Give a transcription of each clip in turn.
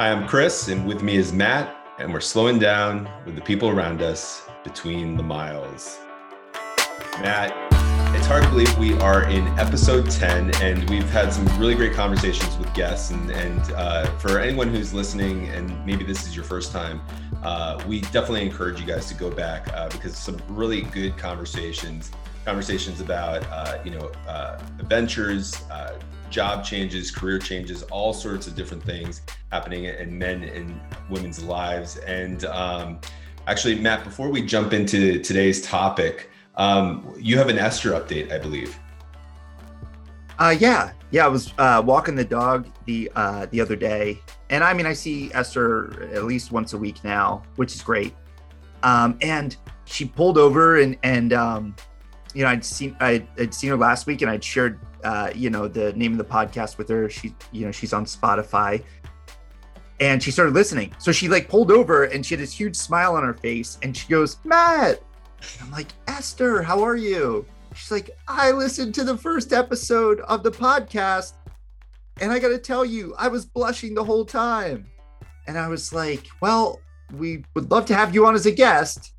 Hi, I'm Chris, and with me is Matt, and we're slowing down with the people around us between the miles. Matt, it's hard to believe we are in episode 10, and we've had some really great conversations with guests. And, and uh, for anyone who's listening, and maybe this is your first time, uh, we definitely encourage you guys to go back uh, because some really good conversations, conversations about uh, you know uh, adventures, uh, job changes, career changes, all sorts of different things happening in men and women's lives. And um, actually, Matt, before we jump into today's topic, um, you have an Esther update, I believe. Uh, yeah, yeah. I was uh, walking the dog the uh, the other day, and I mean, I see Esther at least once a week now, which is great. Um, and she pulled over, and and um, you know, I'd seen I'd, I'd seen her last week, and I'd shared uh, you know, the name of the podcast with her. She, you know, she's on Spotify. And she started listening. So she like pulled over and she had this huge smile on her face and she goes, Matt. I'm like, Esther, how are you? She's like, I listened to the first episode of the podcast. And I got to tell you, I was blushing the whole time. And I was like, well, we would love to have you on as a guest.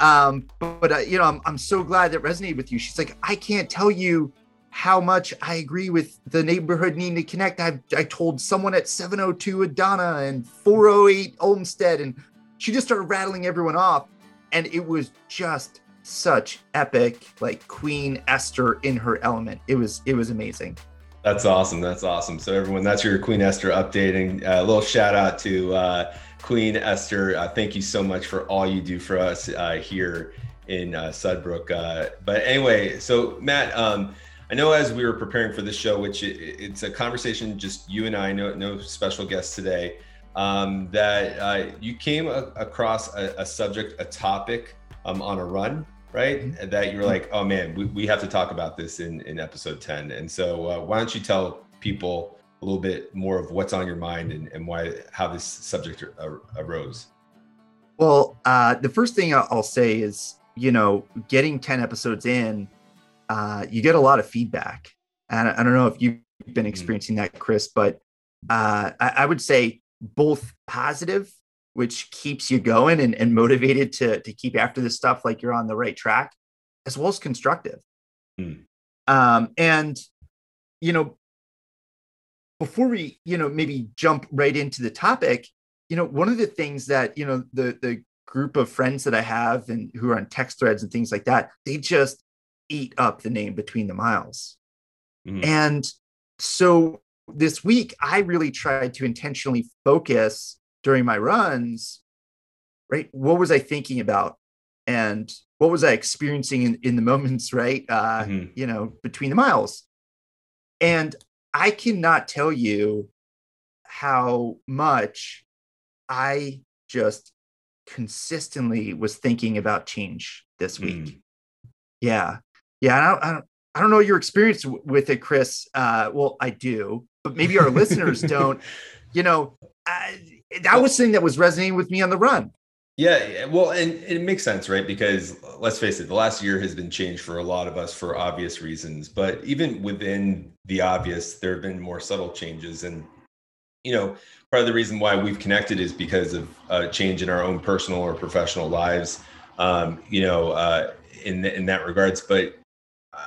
Um, but, uh, you know, I'm, I'm so glad that resonated with you. She's like, I can't tell you how much I agree with the neighborhood needing to connect. I've, I told someone at 702 Adana and 408 Olmsted, and she just started rattling everyone off. And it was just such epic, like Queen Esther in her element. It was it was amazing. That's awesome. That's awesome. So everyone, that's your Queen Esther updating. A uh, little shout out to uh, Queen Esther. Uh, thank you so much for all you do for us uh, here in uh, Sudbrook. Uh, but anyway, so Matt, um, I know as we were preparing for this show, which it, it's a conversation just you and I, no, no special guests today, um, that uh, you came a- across a, a, subject, a topic um, on a run, right? Mm-hmm. That you were like, oh man, we, we have to talk about this in, in episode 10. And so uh, why don't you tell people a little bit more of what's on your mind and, and why, how this subject arose? Well, uh, the first thing I'll say is, you know, getting 10 episodes in, uh, you get a lot of feedback. And I, don't know if you've been mm. experiencing that, Chris, but uh, I, I, would say both positive, which keeps you going and, and motivated to, to keep after this stuff like you're on the right track, as well as constructive. Mm. Um, and, you know, before we, you know, maybe jump right into the topic, you know, one of the things that, you know, the, the group of friends that I have and who are on text threads and things like that, they just eat up the name between the miles. Mm. And so this week, I really tried to intentionally focus during my runs, right? What was I thinking about? And what was I experiencing in, in the moments, right? Uh, mm-hmm. You know, between the miles. And I cannot tell you how much I just consistently was thinking about change this week. Mm. Yeah yeah, I don't, I don't, I don't know your experience with it, Chris. Uh, well, I do, but maybe our listeners don't. You know, I, that was something that was resonating with me on the run. Yeah, well, and it makes sense, right? Because let's face it, the last year has been changed for a lot of us for obvious reasons. But even within the obvious, there have been more subtle changes. And, you know, part of the reason why we've connected is because of a change in our own personal or professional lives, um, you know, uh, in, in that regards. But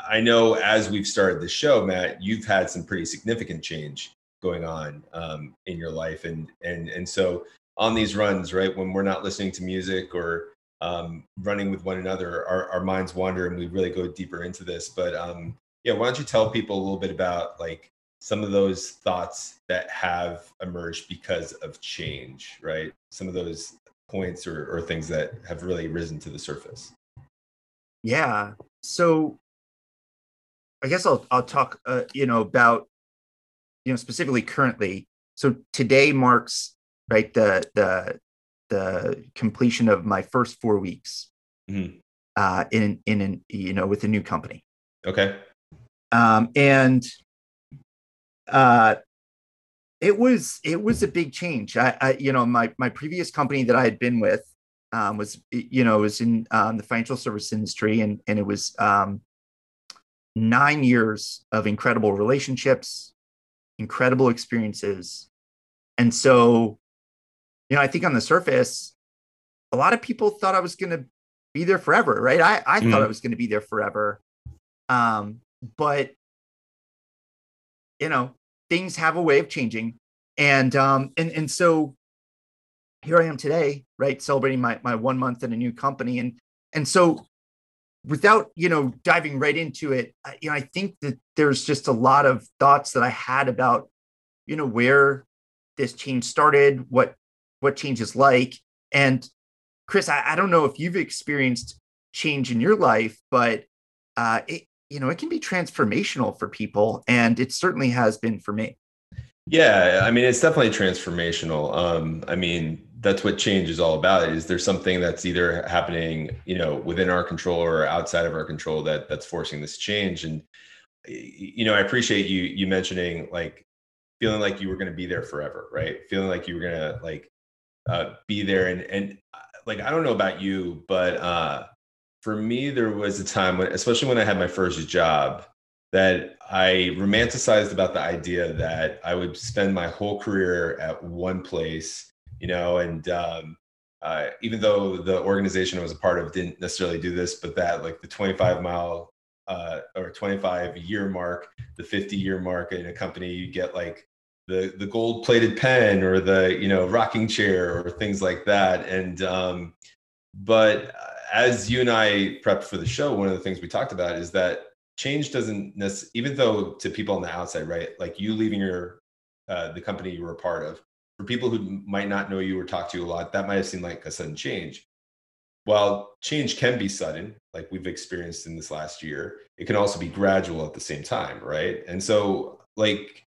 I know as we've started the show, Matt, you've had some pretty significant change going on um, in your life, and and and so on these runs, right, when we're not listening to music or um, running with one another, our, our minds wander, and we really go deeper into this. But um, yeah, why don't you tell people a little bit about like some of those thoughts that have emerged because of change, right? Some of those points or, or things that have really risen to the surface. Yeah. So I guess I'll I'll talk uh, you know about you know specifically currently. So today marks right the the the completion of my first four weeks mm-hmm. uh, in in an you know with a new company. Okay. Um, and uh, it was it was a big change. I, I you know my my previous company that I had been with um, was you know was in um, the financial service industry and and it was um, nine years of incredible relationships, incredible experiences. And so you know, I think on the surface, a lot of people thought I was going to be there forever, right? I, I mm-hmm. thought I was going to be there forever. Um, but, you know, things have a way of changing. And, um, and, and so here I am today, right? Celebrating my, my one month in a new company. And, and so without, you know, diving right into it, you know, I think that there's just a lot of thoughts that I had about, you know, where this change started, what what change is like. And Chris, I, I don't know if you've experienced change in your life, but uh, it you know it can be transformational for people, and it certainly has been for me. Yeah, I mean it's definitely transformational. Um, I mean that's what change is all about. Is there something that's either happening, you know, within our control or outside of our control that that's forcing this change? And you know, I appreciate you you mentioning like feeling like you were going to be there forever, right? Feeling like you were going to like uh, be there. And and uh, like I don't know about you, but uh, for me there was a time when, especially when I had my first job, that I romanticized about the idea that I would spend my whole career at one place, you know, and um, uh, even though the organization I was a part of didn't necessarily do this, but that like the 25 mile uh, or 25 year mark, the 50 year mark in a company, you get like the the gold plated pen or the you know rocking chair or things like that. And um but as you and i prepped for the show one of the things we talked about is that change doesn't necessarily even though to people on the outside right like you leaving your uh, the company you were a part of for people who might not know you or talk to you a lot that might have seemed like a sudden change. While change can be sudden like we've experienced in this last year it can also be gradual at the same time right? And so like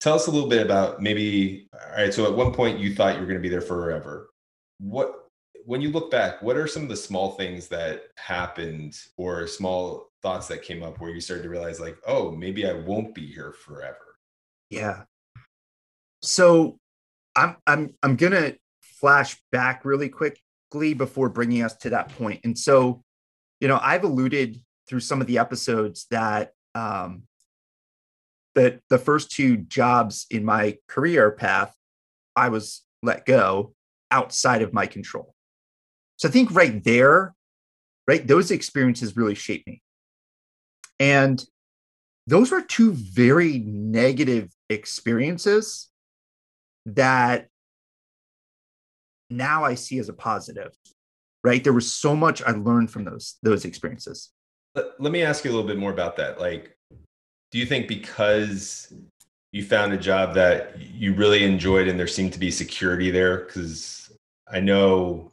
tell us a little bit about maybe all right so at one point you thought you were going to be there forever. What when you look back what are some of the small things that happened or small thoughts that came up where you started to realize like oh maybe i won't be here forever yeah. So i'm i'm i'm going to flash back really quickly before bringing us to that point. and so you know i've alluded through some of the episodes that um that the first two jobs in my career path, I was let go outside of my control. So I think right there, right, those experiences really shaped me. And those were two very negative experiences that now I see as a positive. Right? There was so much I learned from those those experiences. Let, me ask you a little bit more about that. Like do you think because you found a job that you really enjoyed and there seemed to be security there? Because i know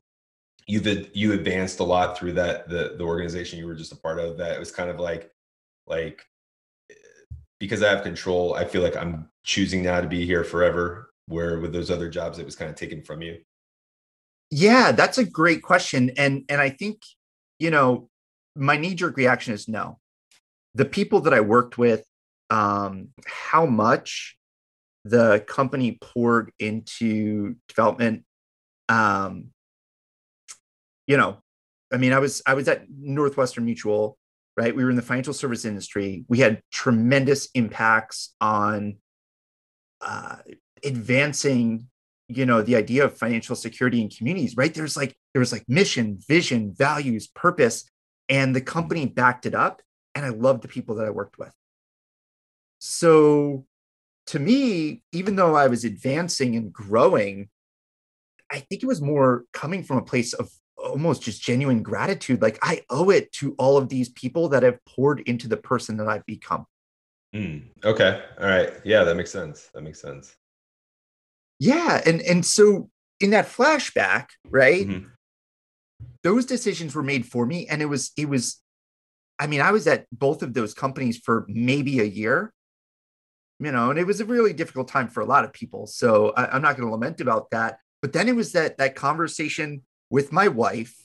you've you advanced a lot through that the the organization you were just a part of that it was kind of like like eh, because i have control i feel like i'm choosing now to be here forever where with those other jobs it was kind of taken from you. Yeah that's a great question and and i think you know my knee jerk reaction is no the people that I worked with, um, how much the company poured into development. Um, you know, I mean, I was I was at Northwestern Mutual, right? We were in the financial service industry. We had tremendous impacts on uh, advancing, you know, the idea of financial security in communities. Right? There's like there was like mission, vision, values, purpose, and the company backed it up and I loved the people that I worked with. So to me, even though I was advancing and growing, I think it was more coming from a place of almost just genuine gratitude. Like I owe it to all of these people that have poured into the person that I've become. Mm, okay. All right. Yeah, that makes sense. That makes sense. Yeah. And and so in that flashback, right? Mm-hmm. Those decisions were made for me. And it was it was I mean, I was at both of those companies for maybe a year, you know, and it was a really difficult time for a lot of people. So I, am not going to lament about that. But then it was that that conversation with my wife,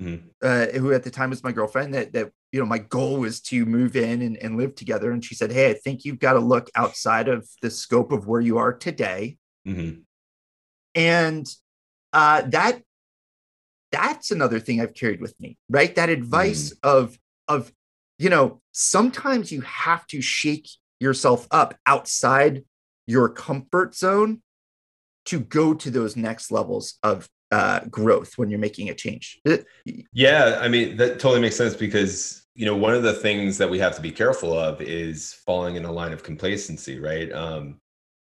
mm-hmm. uh, who at the time was my girlfriend, that that you know my goal was to move in and, and live together. And she said, "Hey, I think you've got to look outside of the scope of where you are today." Mm-hmm. And uh, that that's another thing I've carried with me, right? That advice mm. of of you know sometimes you have to shake yourself up outside your comfort zone to go to those next levels of uh, growth when you're making a change. Yeah, I mean that totally makes sense because you know one of the things that we have to be careful of is falling in a line of complacency, right? Um,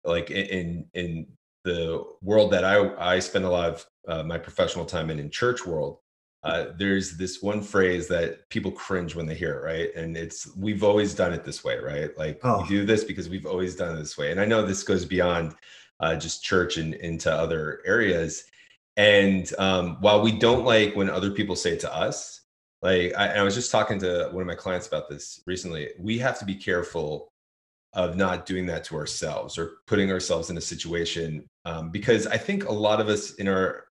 like in in the world that I I spend a lot of uh, my professional time in in church world, uh, there's this one phrase that people cringe when they hear it, right? And it's we've always done it this way, right? Like oh. we do this because we've always done it this way. And I know this goes beyond uh, just church and into other areas. And um, while we don't like when other people say it to us, like I, I was just talking to one of my clients about this recently, we have to be careful of not doing that to ourselves or putting ourselves in a situation um, because I think a lot of us in our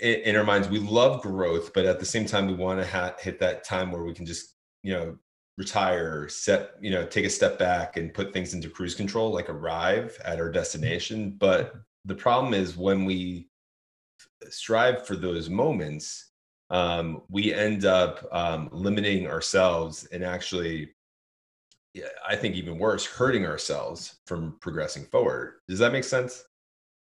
in our minds. We love growth but at the same time we want to ha- hit that time where we can just you know retire set you know take a step back and put things into cruise control like arrive at our destination. But the problem is when we strive for those moments um, we end up um, limiting ourselves and actually i think even worse hurting ourselves from progressing forward. Does that make sense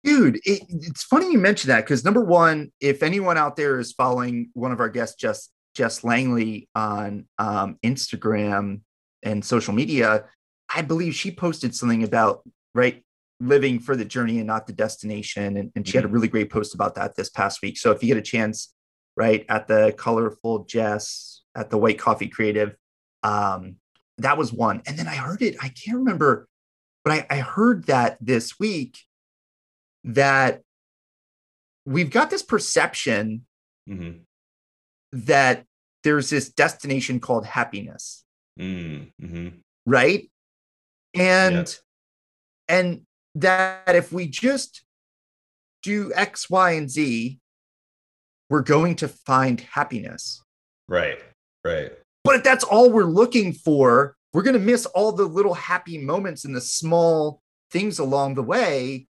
Dude, it, it's funny you mentioned that because number one, if anyone out there is following one of our guests, Jess Jess Langley on um, Instagram and social media, I believe she posted something about right living for the journey and not the destination, and, and she mm-hmm. had a mm-hmm. really great post about that this past week. So if you get a chance, right at the colorful Jess at the White Coffee Creative, um, that was one. And then I heard it. I can't remember, but I, I heard that this week that we've got this perception mm-hmm. that there's this destination called happiness. Mm-hmm. right? And and that if we just do x y and z we're going to find happiness. Right right. But if that's all we're looking for we're going to miss all the little happy moments and the small things along the way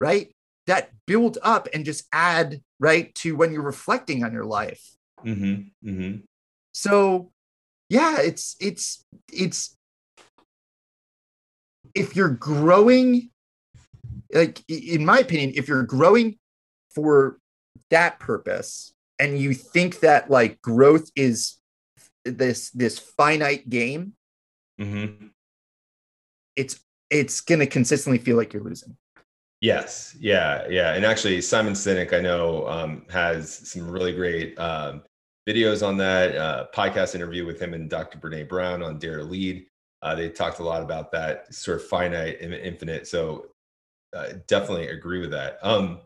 right? That build up and just add, right, to when you're reflecting on your life. Mm-hmm, mm-hmm. So, yeah, it's, it's, it's, if you're growing, like, in my opinion, if you're growing for that purpose and you think that like growth is this this finite game mm-hmm. it's it's going to consistently feel like you're losing Yes, yeah, yeah, and actually, Simon Sinek, I know, um, has some really great um, videos on that uh, podcast interview with him and Dr. Brene Brown on Dare to Lead. Uh, they talked a lot about that sort of finite and infinite. So, uh, definitely agree with that. Um,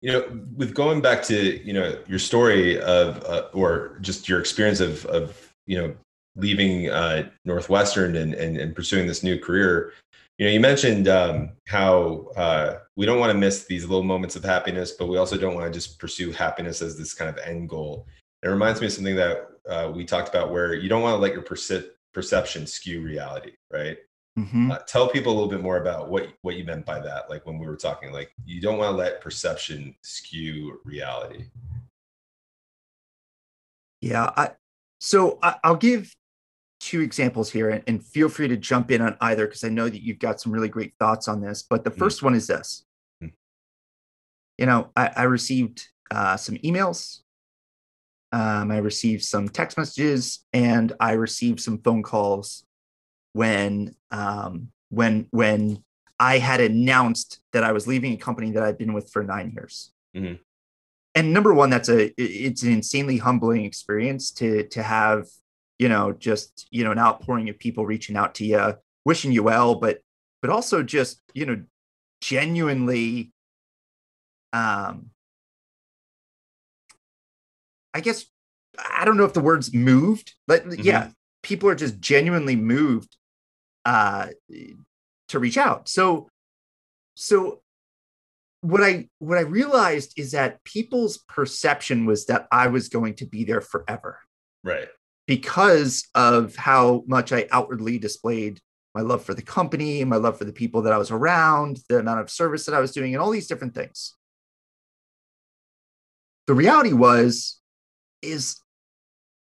you know, with going back to you know your story of, uh, or just your experience of of you know leaving uh, Northwestern and, and and pursuing this new career you know you mentioned um, how uh, we don't want to miss these little moments of happiness but we also don't want to just pursue happiness as this kind of end goal. It reminds me of something that uh, we talked about where you don't want to let your perce- perception skew reality right? Mm-hmm. uh, tell people a little bit more about what what you meant by that like when we were talking like you don't want to let perception skew reality. Yeah I, so I, i'll give two examples here and, and feel free to jump in on either because I know that you've got some really great thoughts on this. But the 1st mm one is this. mm You know, I, I received uh, some emails, um, I received some text messages, and I received some phone calls when um, when when I had announced that I was leaving a company that I'd been with for nine years. Mm-hmm. And number one, that's a it's an insanely humbling experience to to have you know, just, you know, an outpouring of people reaching out to you, wishing you well, but, but also just, you know, genuinely, um, I guess, I don't know if the words moved, but mm-hmm. yeah, people are just genuinely moved, uh, to reach out. So, so what I what I realized is that people's perception was that I was going to be there forever. Right because of how much I outwardly displayed my love for the company, my love for the people that I was around, the amount of service that I was doing, and all these different things. The reality was, is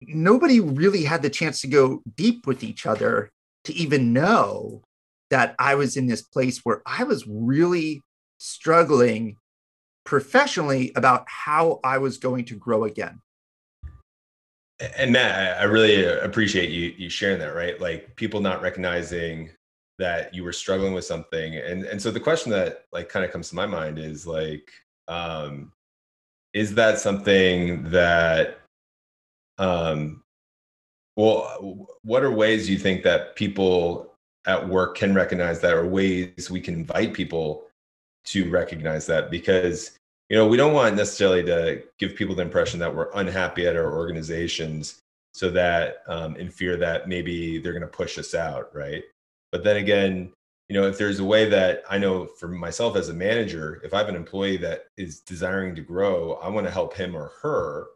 nobody really had the chance to go deep with each other to even know that I was in this place where I was really struggling professionally about how I was going to grow again. And Matt, I really appreciate you you sharing that, right? Like people not recognizing that you were struggling with something. And and so the question that like kind of comes to my mind is like, um, is that something that um well what are ways you think that people at work can recognize that or ways we can invite people to recognize that because you know we don't want necessarily to give people the impression that we're unhappy at our organizations so that um, in fear that maybe they're going to push us out right? But then again you know if there's a way that i know for myself as a manager if i have an employee that is desiring to grow i want to help him or her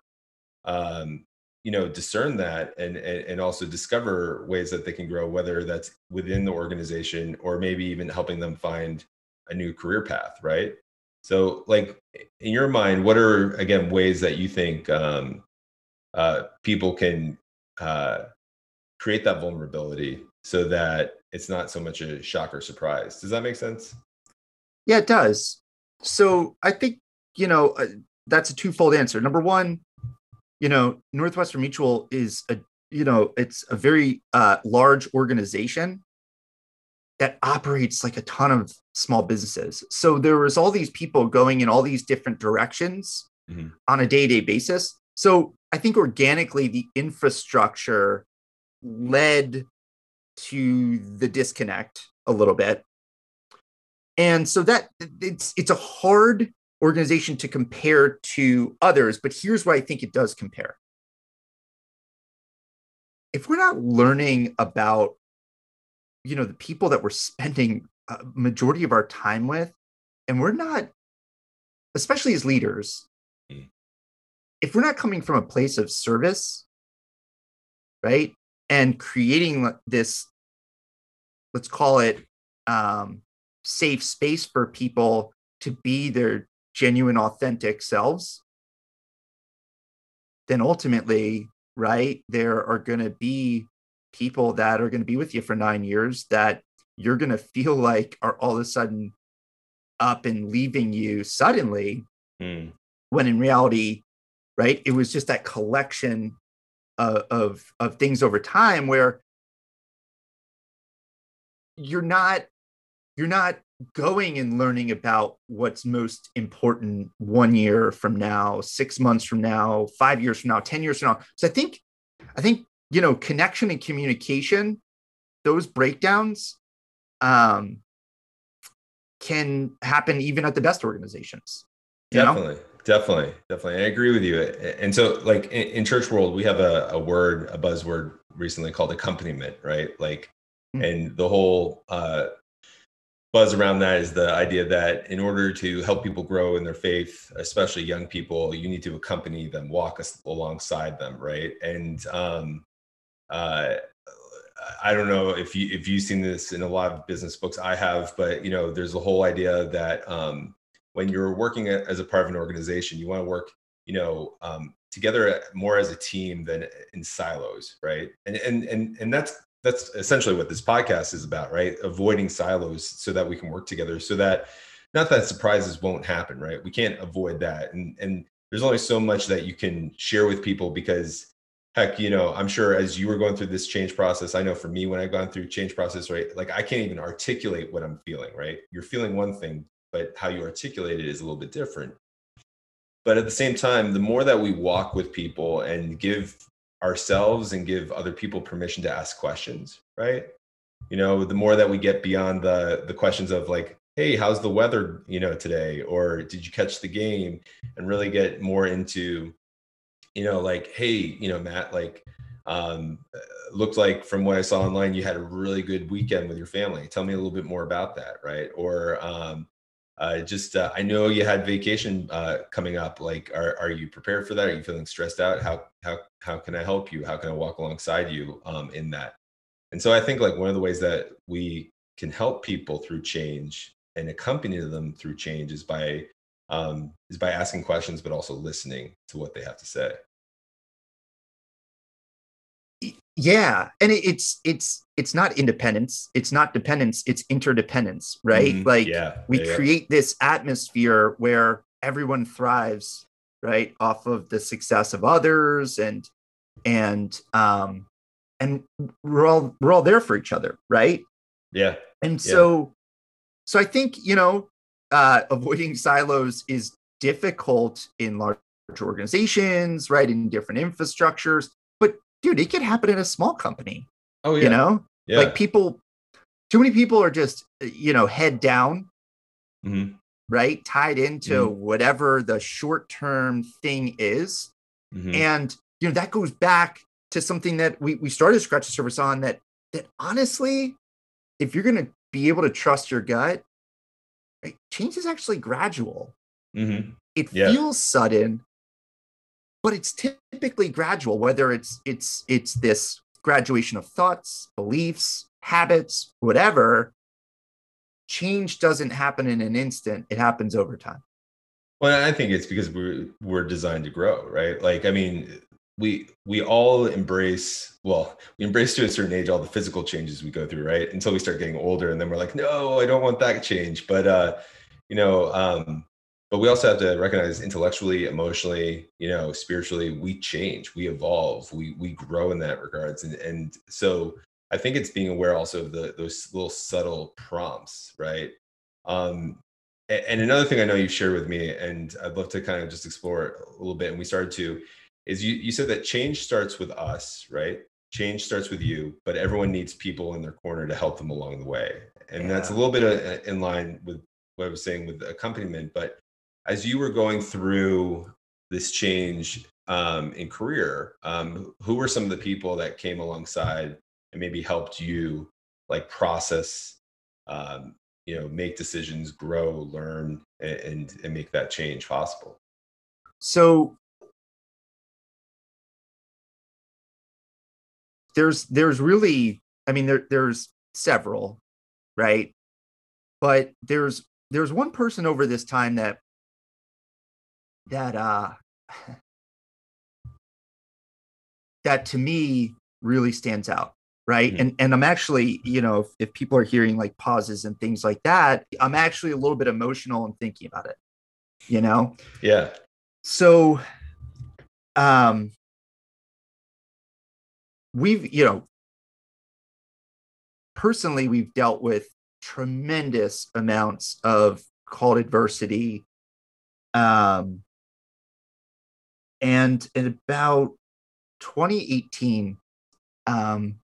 um, you know discern that and, and and also discover ways that they can grow whether that's within the organization or maybe even helping them find a new career path right so like in your mind what are again ways that you think um, uh, people can uh, create that vulnerability so that it's not so much a shock or surprise? Does that make sense? Yeah it does. So i think you know uh, that's a twofold answer. Number one you know, Northwestern Mutual is a, you know, it's a very uh, large organization that operates like a ton of small businesses. So there was all these people going in all these different directions mm-hmm. on a day-to-day basis. So I think organically the infrastructure led to the disconnect a little bit. And so that it's it's a hard organization to compare to others, but here's why I think it does compare. If we're not learning about, you know, the people that we're spending a majority of our time with, and we're not, especially as leaders, mm. if we're not coming from a place of service, right, and creating this, let's call it um, safe space for people to be their genuine, authentic selves, then ultimately, right, there are going to be people that are going to be with you for nine years that you're going to feel like are all of a sudden up and leaving you suddenly mm. when in reality right it was just that collection of, of of things over time where you're not you're not going and learning about what's most important one year from now, six months from now, five years from now, 10 years from now. So I think, I think, you know, connection and communication, those breakdowns um, can happen even at the best organizations. Definitely. Know? Definitely. Definitely. I agree with you. And so like in, in church world, we have a, a word, a buzzword recently called accompaniment, right? Like, mm-hmm. and the whole uh, buzz around that is the idea that in order to help people grow in their faith, especially young people, you need to accompany them, walk us alongside them, right? And um, uh, I don't know if you if you've seen this in a lot of business books. I have, but you know, there's a whole idea that um, when you're working as a part of an organization, you want to work, you know, um, together more as a team than in silos, right? And and and and that's that's essentially what this podcast is about, right? Avoiding silos so that we can work together so that not that surprises won't happen, right? We can't avoid that. And and there's only so much that you can share with people because heck, you know, I'm sure as you were going through this change process, I know for me when I've gone through change process, right? Like I can't even articulate what I'm feeling, right? You're feeling one thing, but how you articulate it is a little bit different. But at the same time, the more that we walk with people and give ourselves and give other people permission to ask questions right you know the more that we get beyond the the questions of like hey how's the weather you know today or did you catch the game and really get more into you know like hey you know matt like um looked like from what i saw online you had a really good weekend with your family tell me a little bit more about that right or um uh, just uh, I know you had vacation uh, coming up. Like, are are you prepared for that? Are you feeling stressed out? How how how can I help you? How can I walk alongside you um, in that? And so I think like one of the ways that we can help people through change and accompany them through change is by um, is by asking questions, but also listening to what they have to say. Yeah and it, it's it's it's not independence. It's not dependence it's interdependence right? Mhm. like yeah, we yeah, create this atmosphere where everyone thrives right off of the success of others and and um and we're all we're all there for each other right? Yeah, and Yeah. so so i think you know uh avoiding silos is difficult in large organizations right in different infrastructures dude it could happen in a small company Oh yeah, you know yeah. like people too many people are just you know head down Mhm. right tied into Mhm. whatever the short term thing is Mhm. and you know that goes back to something that we, we started scratch the surface on that that honestly if you're going to be able to trust your gut right, change is actually gradual Mhm. it Yeah. feels sudden but it's typically gradual whether it's it's it's this graduation of thoughts beliefs habits whatever change doesn't happen in an instant it happens over time Well, I think it's because we're we're designed to grow, right? Like, I mean, we we all embrace well, we embrace to a certain age all the physical changes we go through, right? Until we start getting older, and then we're like, no, I don't want that change. But uh, you know, um, but we also have to recognize intellectually, emotionally, you know, spiritually, we change, we evolve, we we grow in that regards, and and so I think it's being aware also of the those little subtle prompts, right? Um, and another thing I know you shared with me, and I'd love to kind of just explore a little bit, and we started to, is you you said that change starts with us, right? Change starts with you, but everyone needs people in their corner to help them along the way, and that's a little bit uh, in line with what I was saying with accompaniment. But as you were going through this change um, in career, um, who were some of the people that came alongside and maybe helped you like process um, you know make decisions grow learn and and make that change possible? So there's there's really i mean there there's several right? But there's there's one person over this time that that uh that to me really stands out right? Mhm. and and i'm actually you know if, if people are hearing like pauses and things like that i'm actually a little bit emotional and thinking about it you know? Yeah. So um we've you know personally we've dealt with tremendous amounts of called adversity um and in about 2018 um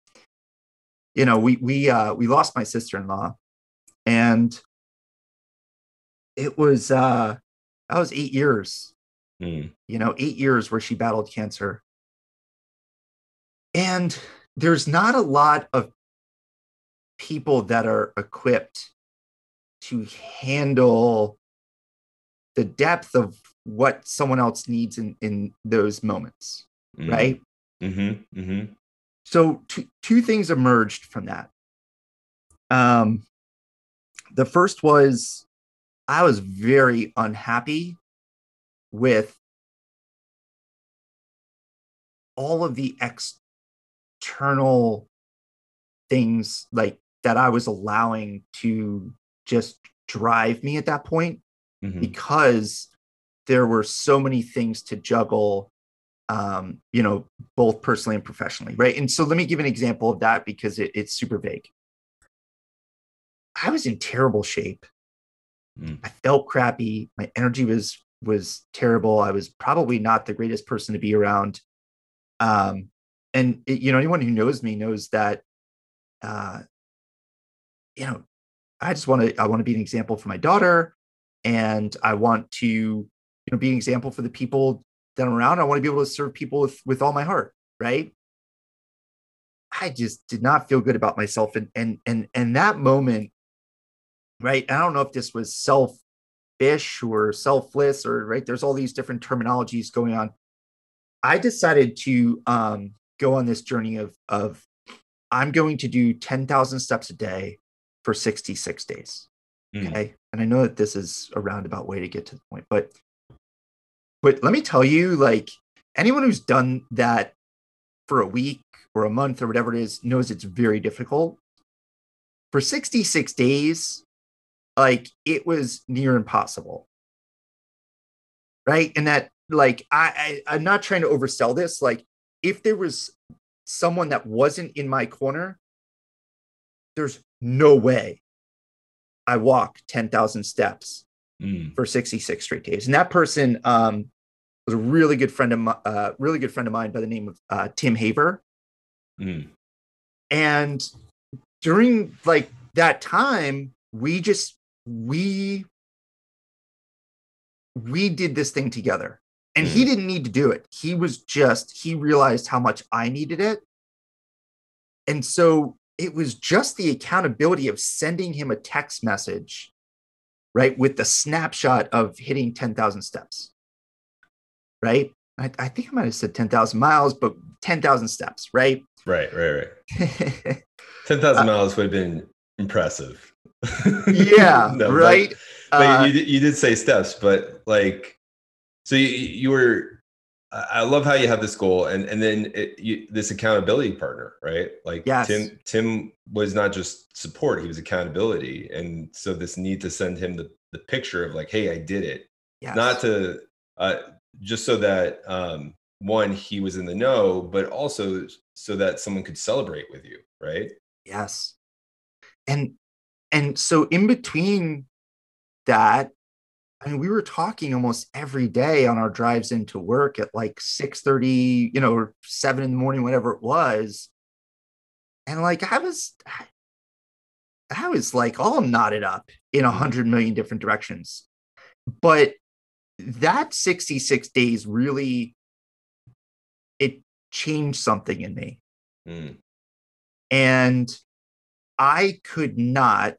you know we we uh we lost my sister-in-law. And it was uh that was eight years. Mm, you know, eight years where she battled cancer. And there's not a lot of people that are equipped to handle the depth of what someone else needs in, in those moments, mm, right? mhm, mhm, So two, two things emerged from that. Um, the first was I was very unhappy with all of the external things like that I was allowing to just drive me at that point mhm. because there were so many things to juggle um you know both personally and professionally right? And so let me give an example of that because it, it's super vague. I was in terrible shape. Mm. i felt crappy. My energy was was terrible. I was probably not the greatest person to be around. Um and it, you know anyone who knows me knows that uh you know i just want to i want to be an example for my daughter and i want to you know be an example for the people that i'm around. I want to be able to serve people with with all my heart right? I just did not feel good about myself and and and and that moment right i don't know if this was selfish or selfless or right there's all these different terminologies going on. I decided to um go on this journey of of i'm going to do 10,000 steps a day for 66 days Mm. okay? And i know that this is a roundabout way to get to the point but but let me tell you like anyone who's done that for a week or a month or whatever it is knows it's very difficult. For 66 days, like it was near impossible. Right. And that, like, I, I I'm not trying to oversell this. Like, if there was someone that wasn't in my corner, there's no way I walk 10,000 steps mm. for 66 straight days. And that person um, was a really good friend of my, uh, really good friend of mine by the name of uh, Tim Haver. Mm. And during like that time, we just we we did this thing together. And mm. he didn't need to do it. He was just he realized how much I needed it. And so it was just the accountability of sending him a text message, right, with the snapshot of hitting 10,000 steps, right? I, I, think I might have said 10,000 miles, but 10,000 steps, right? Right, right, right. 10,000 uh, miles would have been impressive. yeah, no, right. But, but uh, you, you did say steps, but like, so you, you were I love how you have this goal and and then it, you, this accountability partner, right? Like yes. Tim Tim was not just support, he was accountability. And so this need to send him the, the picture of like, hey, I did it. Yes. Not to uh, just so that um, one, he was in the know, but also so that someone could celebrate with you, right? Yes. And and so in between that I mean, we were talking almost every day on our drives into work at like 6 30, you know, or seven in the morning, whatever it was. And like I was I was like all knotted up in a hundred million different directions. But that 66 days really it changed something in me. Mm. And I could not,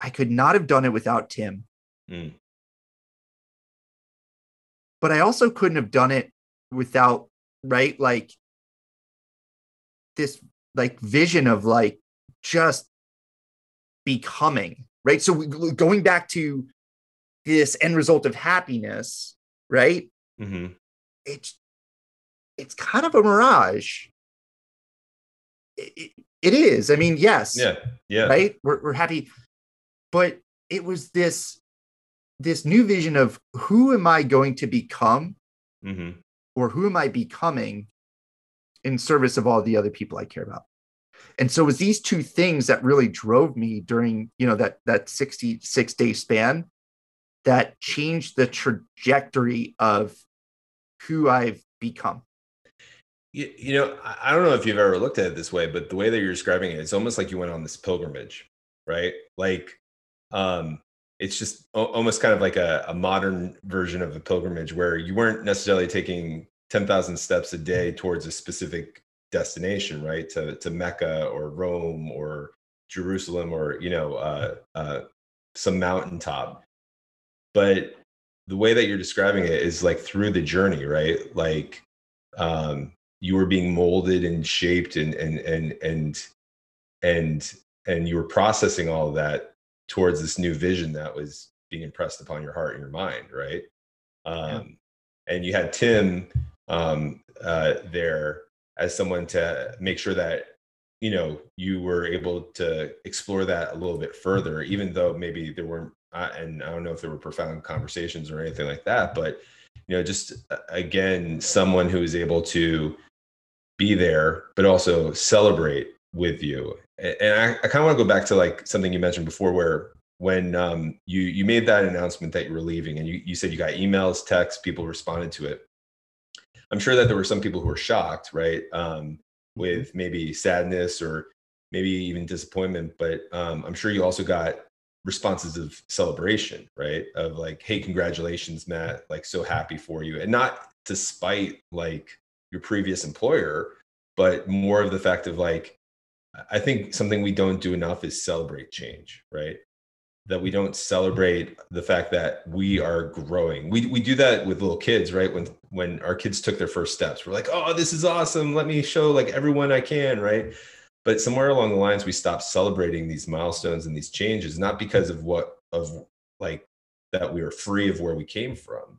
I could not have done it without Tim. Mm but I also couldn't have done it without right like this like vision of like just becoming right? So we, going back to this end result of happiness right? Mm-hmm. it's it's kind of a mirage. It, it, it is. I mean yes. Yeah yeah. Right? We're, we're happy. But it was this this new vision of who am I going to become mm-hmm. or who am I becoming in service of all the other people I care about. And so it was these two things that really drove me during, you know, that that 66 day span that changed the trajectory of who I've become. You, you know, I don't know if you've ever looked at it this way, but the way that you're describing it, it's almost like you went on this pilgrimage, right? Like um it's just almost kind of like a, a modern version of a pilgrimage where you weren't necessarily taking 10,000 steps a day towards a specific destination, right? To, to Mecca or Rome or Jerusalem or, you know, uh, uh, some mountaintop. But the way that you're describing it is like through the journey, right? Like um, you were being molded and shaped and, and, and, and, and, and you were processing all of that towards this new vision that was being impressed upon your heart and your mind, right? Um, yeah. And you had Tim um, uh, there as someone to make sure that you know you were able to explore that a little bit further, even though maybe there weren't. Uh, and I don't know if there were profound conversations or anything like that, but you know, just uh, again, someone who is able to be there, but also celebrate with you. And I, I kind of want to go back to like something you mentioned before where when um, you you made that announcement that you were leaving and you, you said you got emails texts people responded to it. I'm sure that there were some people who were shocked right um, mm-hmm. with maybe sadness or maybe even disappointment but um, i'm sure you also got responses of celebration right of like hey congratulations matt like so happy for you. And not to spite like your previous employer but more of the fact of like I think something we don't do enough is celebrate change, right? That we don't celebrate the fact that we are growing. We we do that with little kids, right? When when our kids took their first steps, we're like, "Oh, this is awesome. Let me show like everyone I can," right? But somewhere along the lines we stop celebrating these milestones and these changes not because of what of like that we are free of where we came from,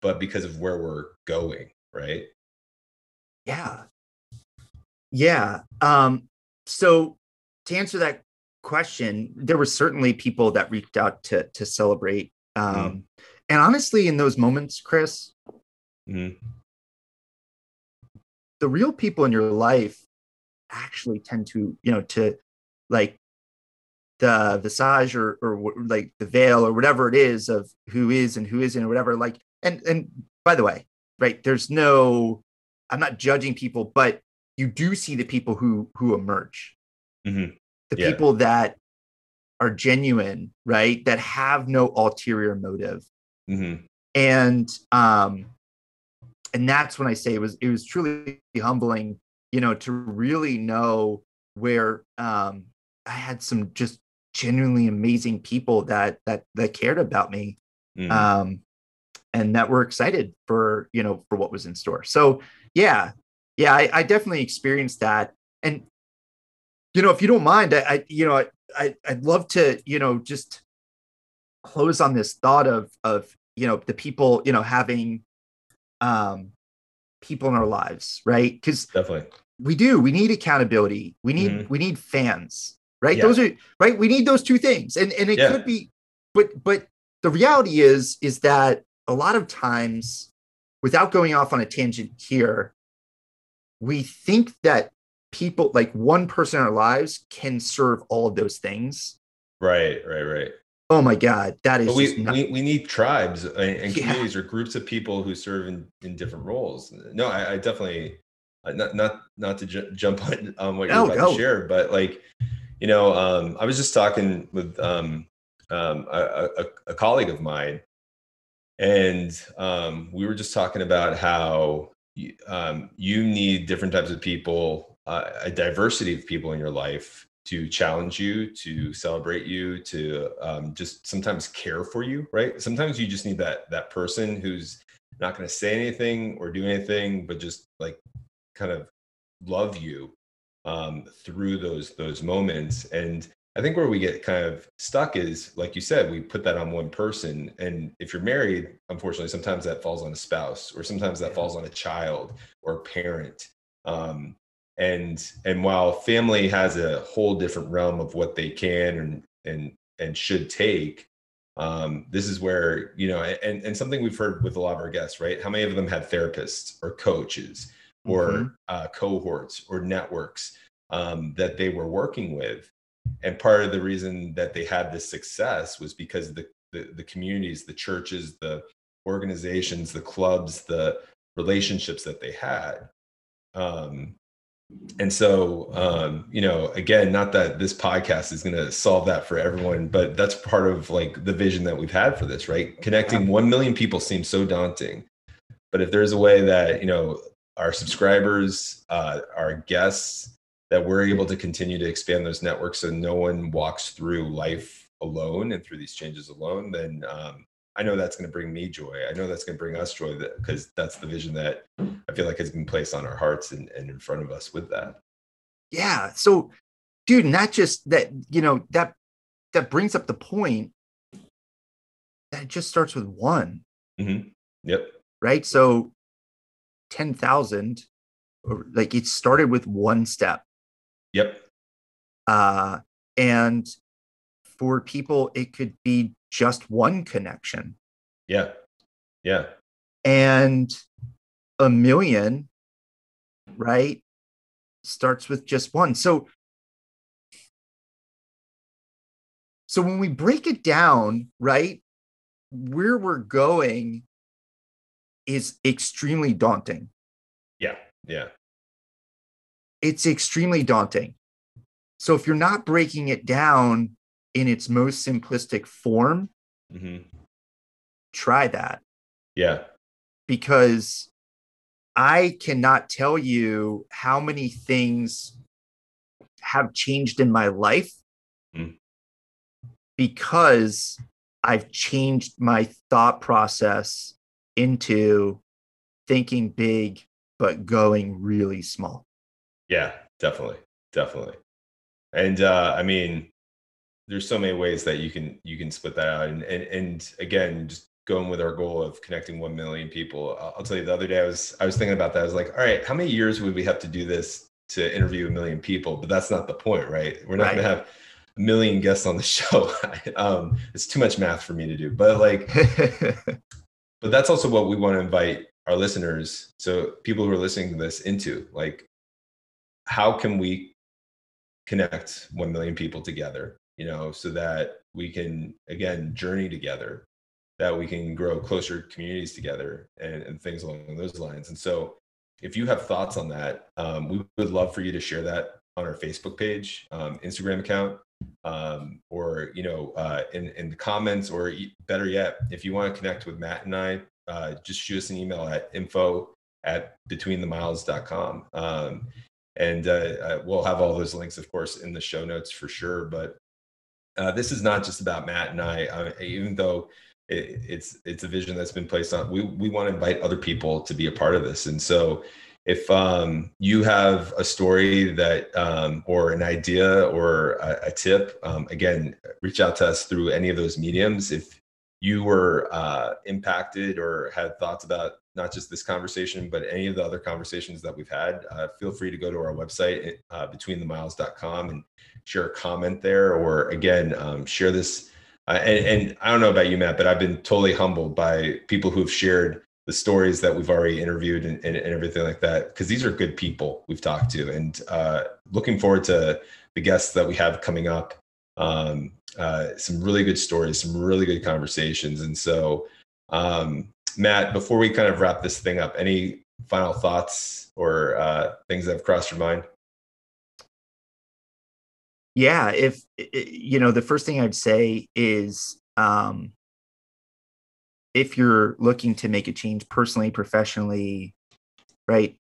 but because of where we're going, right? Yeah. Yeah. Um, so to answer that question, there were certainly people that reached out to to celebrate. Um, mm. And honestly, in those moments, Chris, mm. the real people in your life actually tend to, you know, to like the visage or or like the veil or whatever it is of who is and who isn't or whatever. Like, and and by the way, right? There's no, I'm not judging people, but you do see the people who who emerge mm-hmm. the yeah. people that are genuine right that have no ulterior motive mm-hmm. and um and that's when i say it was it was truly humbling you know to really know where um i had some just genuinely amazing people that that that cared about me mm-hmm. um and that were excited for you know for what was in store so yeah yeah, I, I definitely experienced that. And you know, if you don't mind, I, I you know, I, I'd love to, you know, just close on this thought of of you know the people, you know, having um people in our lives, right? Because definitely we do. We need accountability. We need mm-hmm. we need fans, right? Yeah. Those are right. We need those two things, and and it yeah. could be, but but the reality is is that a lot of times, without going off on a tangent here, we think that people like one person in our lives can serve all of those things. Right, right, right. Oh my God, that is. We, not- we we need tribes and, and communities or groups of people who serve in, in different roles. No, I, I definitely uh, not not not to ju- jump on, on what you're about no. to share, but like you know, um, I was just talking with um, um, a, a, a colleague of mine, and um, we were just talking about how um, you need different types of people, uh, a diversity of people in your life to challenge you, to celebrate you, to um, just sometimes care for you. Right? Sometimes you just need that that person who's not going to say anything or do anything, but just like kind of love you um, through those those moments. And I think where we get kind of stuck is, like you said, we put that on one person. And if you're married, unfortunately, sometimes that falls on a spouse, or sometimes that falls on a child or a parent. Um, and and while family has a whole different realm of what they can and and and should take, um, this is where you know, and and something we've heard with a lot of our guests, right? How many of them had therapists or coaches or mm-hmm. uh, cohorts or networks um, that they were working with? And part of the reason that they had this success was because the, the, the communities the churches the organizations the clubs the relationships that they had. Um, and so um, you know again not that this podcast is going to solve that for everyone but that's part of like the vision that we've had for this right? Connecting 1 million people seems so daunting. But if there's a way that you know our subscribers uh, our guests that we're able to continue to expand those networks so no one walks through life alone and through these changes alone, then um, I know that's going to bring me joy. I know that's going to bring us joy because that, that's the vision that I feel like has been placed on our hearts and, and in front of us with that. Yeah. So, dude, not just that, you know, that that brings up the point that it just starts with one. Mm-hmm. Yep. Right. So, ten thousand, like it started with one step. Yep. Uh, and for people, it could be just one connection. Yeah. Yeah. And a million, right, starts with just one. So, so when we break it down, right, where we're going is extremely daunting. Yeah. Yeah it's extremely daunting. So if you're not breaking it down in its most simplistic form, mm-hmm. try that. Yeah. Because I cannot tell you how many things have changed in my life mm. because I've changed my thought process into thinking big, but going really small. Yeah, definitely, definitely. And uh, I mean, there's so many ways that you can you can split that out. And and and again, just going with our goal of connecting one million people. I'll, I'll tell you, the other day I was I was thinking about that. I was like, all right, how many years would we have to do this to interview a million people, but that's not the point, right? We're not Right. going to have a million guests on the show. um, it's too much math for me to do, but like, but that's also what we want to invite our listeners, so people who are listening to this, into like, how can we connect 1 million people together, you know, so that we can, again, journey together, that we can grow closer communities together and, and things along those lines. And so, if you have thoughts on that, um, we would love for you to share that on our Facebook page, um, Instagram account, um, or you know, uh, in in the comments, or better yet, if you want to connect with Matt and I, uh, just shoot us an email at info at betweenthemiles.com. Um, and uh, uh, we'll have all those links, of course, in the show notes for sure. But uh, this is not just about Matt and I, uh, even though it, it's it's a vision that's been placed on. We we want to invite other people to be a part of this, and so if um, you have a story that um, or an idea or a, a tip, um, again, reach out to us through any of those mediums. If you were uh, impacted or had thoughts about not just this conversation, but any of the other conversations that we've had, uh, feel free to go to our website, uh, betweenthemiles.com, and share a comment there, or again, um, share this. Uh, and, and I don't know about you, Matt, but I've been totally humbled by people who've shared the stories that we've already interviewed and, and, and everything like that, because these are good people we've talked to, and uh, looking forward to the guests that we have coming up. Um, uh, some really good stories, some really good conversations, and so um, Matt, before we kind of wrap this thing up, any final thoughts or uh, things that have crossed your mind? yeah if you know the first thing i'd say is um if you're looking to make a change personally professionally right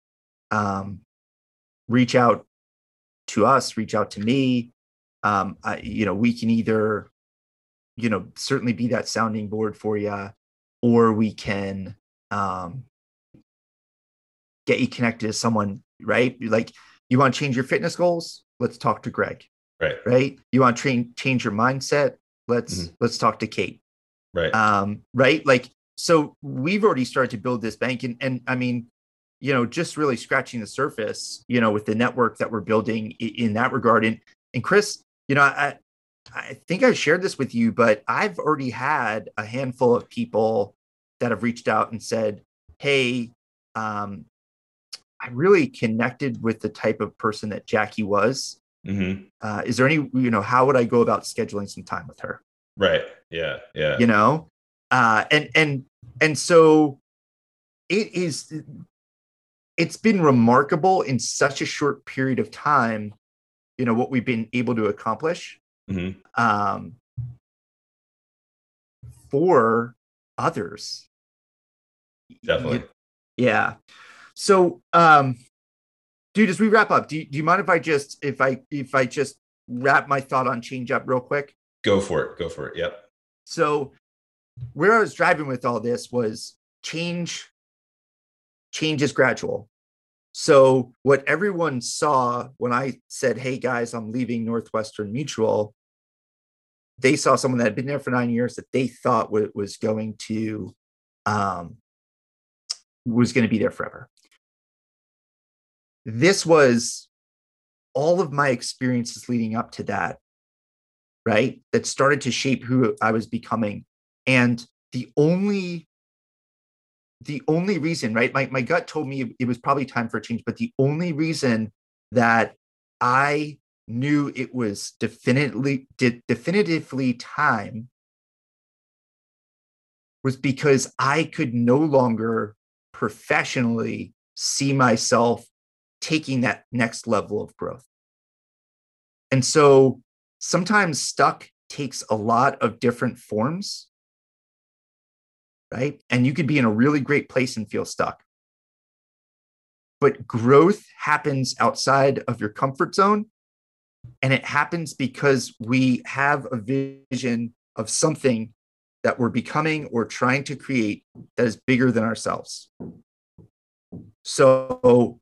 um reach out to us reach out to me um I, you know we can either you know certainly be that sounding board for you or we can um get you connected to someone right? Like you want to change your fitness goals? Let's talk to greg. Right. right? You want to train change your mindset? Let's Mhm. let's talk to kate. Right. um right? Like so we've already started to build this bank and and i mean you know just really scratching the surface you know with the network that we're building i- in that regard. And and chris you know i i think i shared this with you but i've already had a handful of people that have reached out and said hey um i really connected with the type of person that jackie was hmm uh, is there any you know how would i go about scheduling some time with her Right. Yeah. Yeah. you know uh and and and so it is it's been remarkable in such a short period of time you know what we've been able to accomplish hmm um for others Definitely. yeah so um dude as we wrap up do you, do you mind if i just if i if i just wrap my thought on change up real quick Go for it. Go for it. Yep. So where I was driving with all this was change change is gradual. So what everyone saw when I said, "Hey guys, I'm leaving Northwestern Mutual," they saw someone that had been there for 9 years that they thought was going to um was going to be there forever. This was all of my experiences leading up to that right? That started to shape who I was becoming. And the only the only reason, right? My my gut told me it was probably time for a change, but the only reason that I knew it was definitely de- definitively time was because I could no longer professionally see myself taking that next level of growth. And so sometimes stuck takes a lot of different forms, right? And you could be in a really great place and feel stuck. But growth happens outside of your comfort zone. And it happens because we have a vision of something that we're becoming or trying to create that is bigger than ourselves. So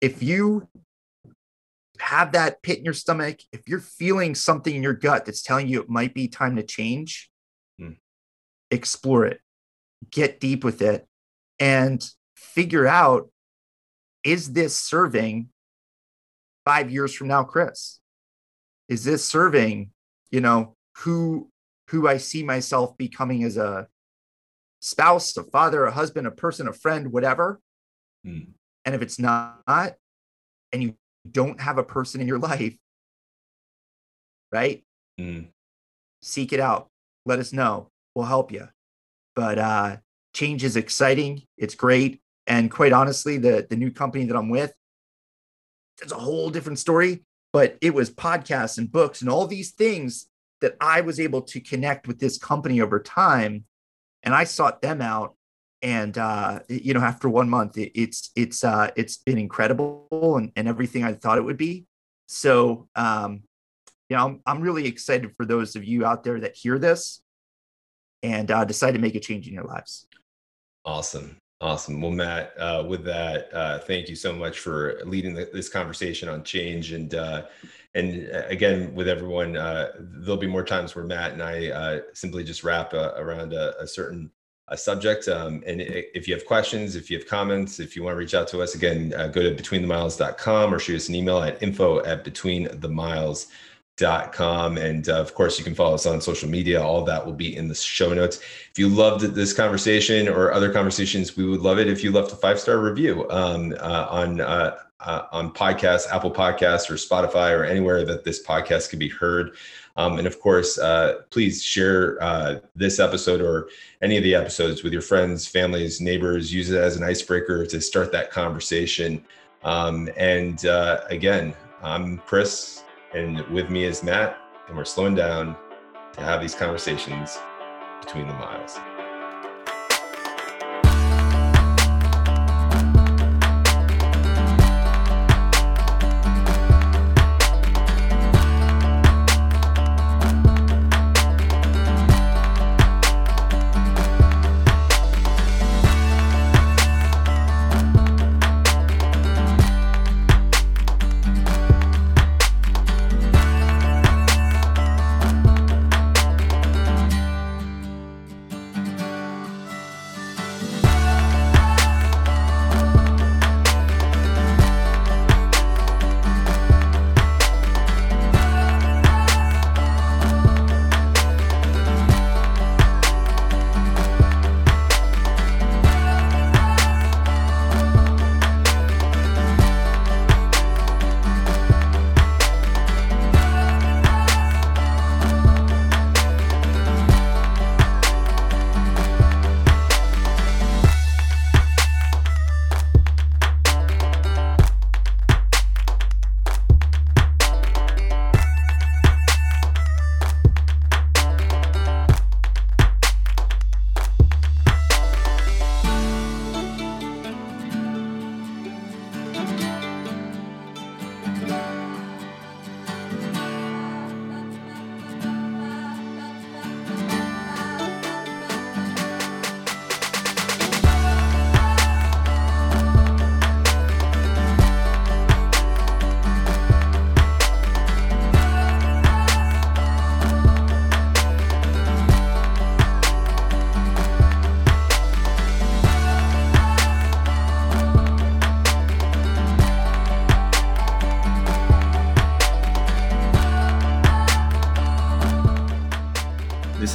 if you have that pit in your stomach, if you're feeling something in your gut that's telling you it might be time to change, Hmm. explore it, get deep with it, and figure out is this serving five years from now, Chris? Is this serving, you know, who who I see myself becoming as a spouse, a father, a husband, a person, a friend, whatever? Mm. And if it's not, and you don't have a person in your life, right? Mm. Seek it out. Let us know. We'll help you. But uh, change is exciting. It's great. And quite honestly, the the new company that I'm with, it's a whole different story. But it was podcasts and books and all these things that I was able to connect with this company over time. And I sought them out. And uh, you know, after one month, it, it's it's uh, it's been incredible and, and everything I thought it would be. So um, you know, I'm, I'm really excited for those of you out there that hear this and uh, decide to make a change in your lives. Awesome. Awesome. Well, Matt, uh, with that, uh, thank you so much for leading the, this conversation on change. And uh, and uh, again, with everyone, uh, there'll be more times where Matt and I uh, simply just wrap around a, a certain subject. Um, and if you have questions, if you have comments, if you want to reach out to us, again, go to betweenthemiles.com or shoot us an email at info at betweenthemiles.com dot com. And uh, of course you can follow us on social media. All that will be in the show notes. If you loved this conversation or other conversations we would love it if you left a five star review um, uh, on uh, uh on podcasts apple podcasts or spotify or anywhere that this podcast can be heard. Um, and of course uh, please share uh, this episode or any of the episodes with your friends families neighbors. Use it as an icebreaker to start that conversation. Um, and again i'm chris and with me is Matt, and we're slowing down to have these conversations between the miles.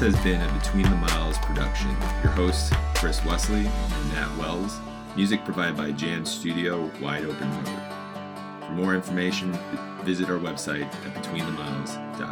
Has been a Between the Miles production. Your hosts, Chris Wesley and Matt Wells. Music provided by Jan Studio, Wide Open Road. For more information, visit our website at betweenthemiles.com.